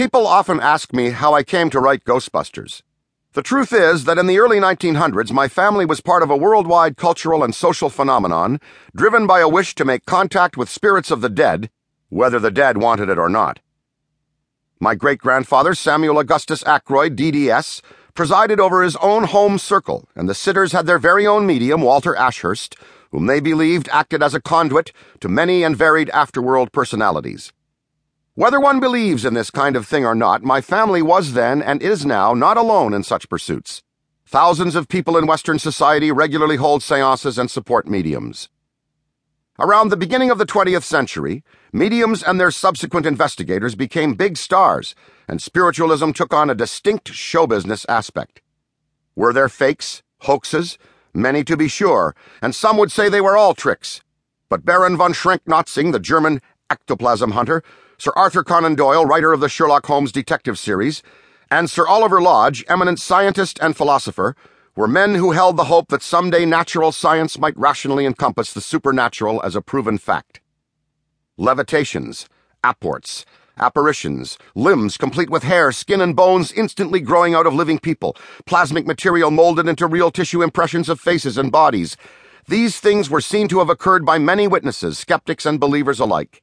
People often ask me how I came to write Ghostbusters. The truth is that in the early 1900s, my family was part of a worldwide cultural and social phenomenon driven by a wish to make contact with spirits of the dead, whether the dead wanted it or not. My great grandfather, Samuel Augustus Aykroyd, DDS, presided over his own home circle, and the sitters had their very own medium, Walter Ashurst, whom they believed acted as a conduit to many and varied afterworld personalities. Whether one believes in this kind of thing or not, my family was then and is now not alone in such pursuits. Thousands of people in Western society regularly hold seances and support mediums. Around the beginning of the 20th century, mediums and their subsequent investigators became big stars, and spiritualism took on a distinct show business aspect. Were there fakes, hoaxes? Many to be sure, and some would say they were all tricks. But Baron von Schrenck-Notzing, the German ectoplasm hunter, Sir Arthur Conan Doyle, writer of the Sherlock Holmes detective series, and Sir Oliver Lodge, eminent scientist and philosopher, were men who held the hope that someday natural science might rationally encompass the supernatural as a proven fact. Levitations, apports, apparitions, limbs complete with hair, skin, and bones instantly growing out of living people, plasmic material molded into real tissue impressions of faces and bodies. These things were seen to have occurred by many witnesses, skeptics and believers alike.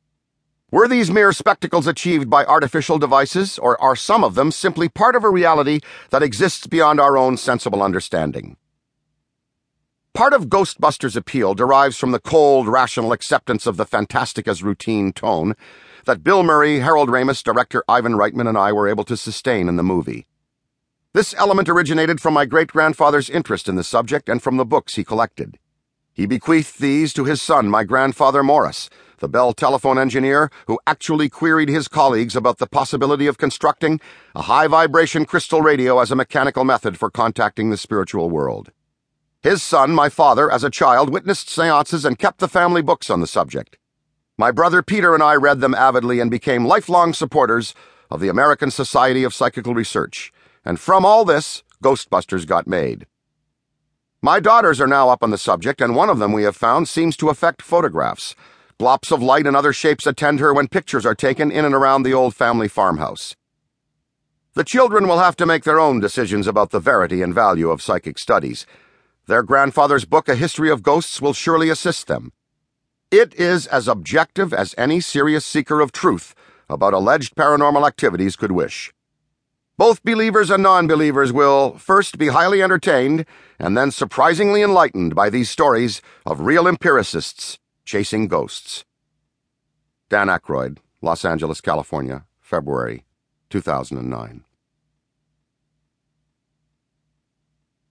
Were these mere spectacles achieved by artificial devices, or are some of them simply part of a reality that exists beyond our own sensible understanding? Part of Ghostbusters' appeal derives from the cold, rational acceptance of the fantastic as routine tone that Bill Murray, Harold Ramis, director Ivan Reitman, and I were able to sustain in the movie. This element originated from my great grandfather's interest in the subject and from the books he collected. He bequeathed these to his son, my grandfather Morris the Bell telephone engineer who actually queried his colleagues about the possibility of constructing a high vibration crystal radio as a mechanical method for contacting the spiritual world. His son, my father, as a child, witnessed seances and kept the family books on the subject. My brother Peter and I read them avidly and became lifelong supporters of the American Society of Psychical Research, and from all this, Ghostbusters got made. My daughters are now up on the subject, and one of them we have found seems to affect photographs. Glops of light and other shapes attend her when pictures are taken in and around the old family farmhouse. The children will have to make their own decisions about the verity and value of psychic studies. Their grandfather's book, A History of Ghosts, will surely assist them. It is as objective as any serious seeker of truth about alleged paranormal activities could wish. Both believers and non believers will first be highly entertained and then surprisingly enlightened by these stories of real empiricists Chasing Ghosts. Dan Aykroyd, Los Angeles, California, February 2009.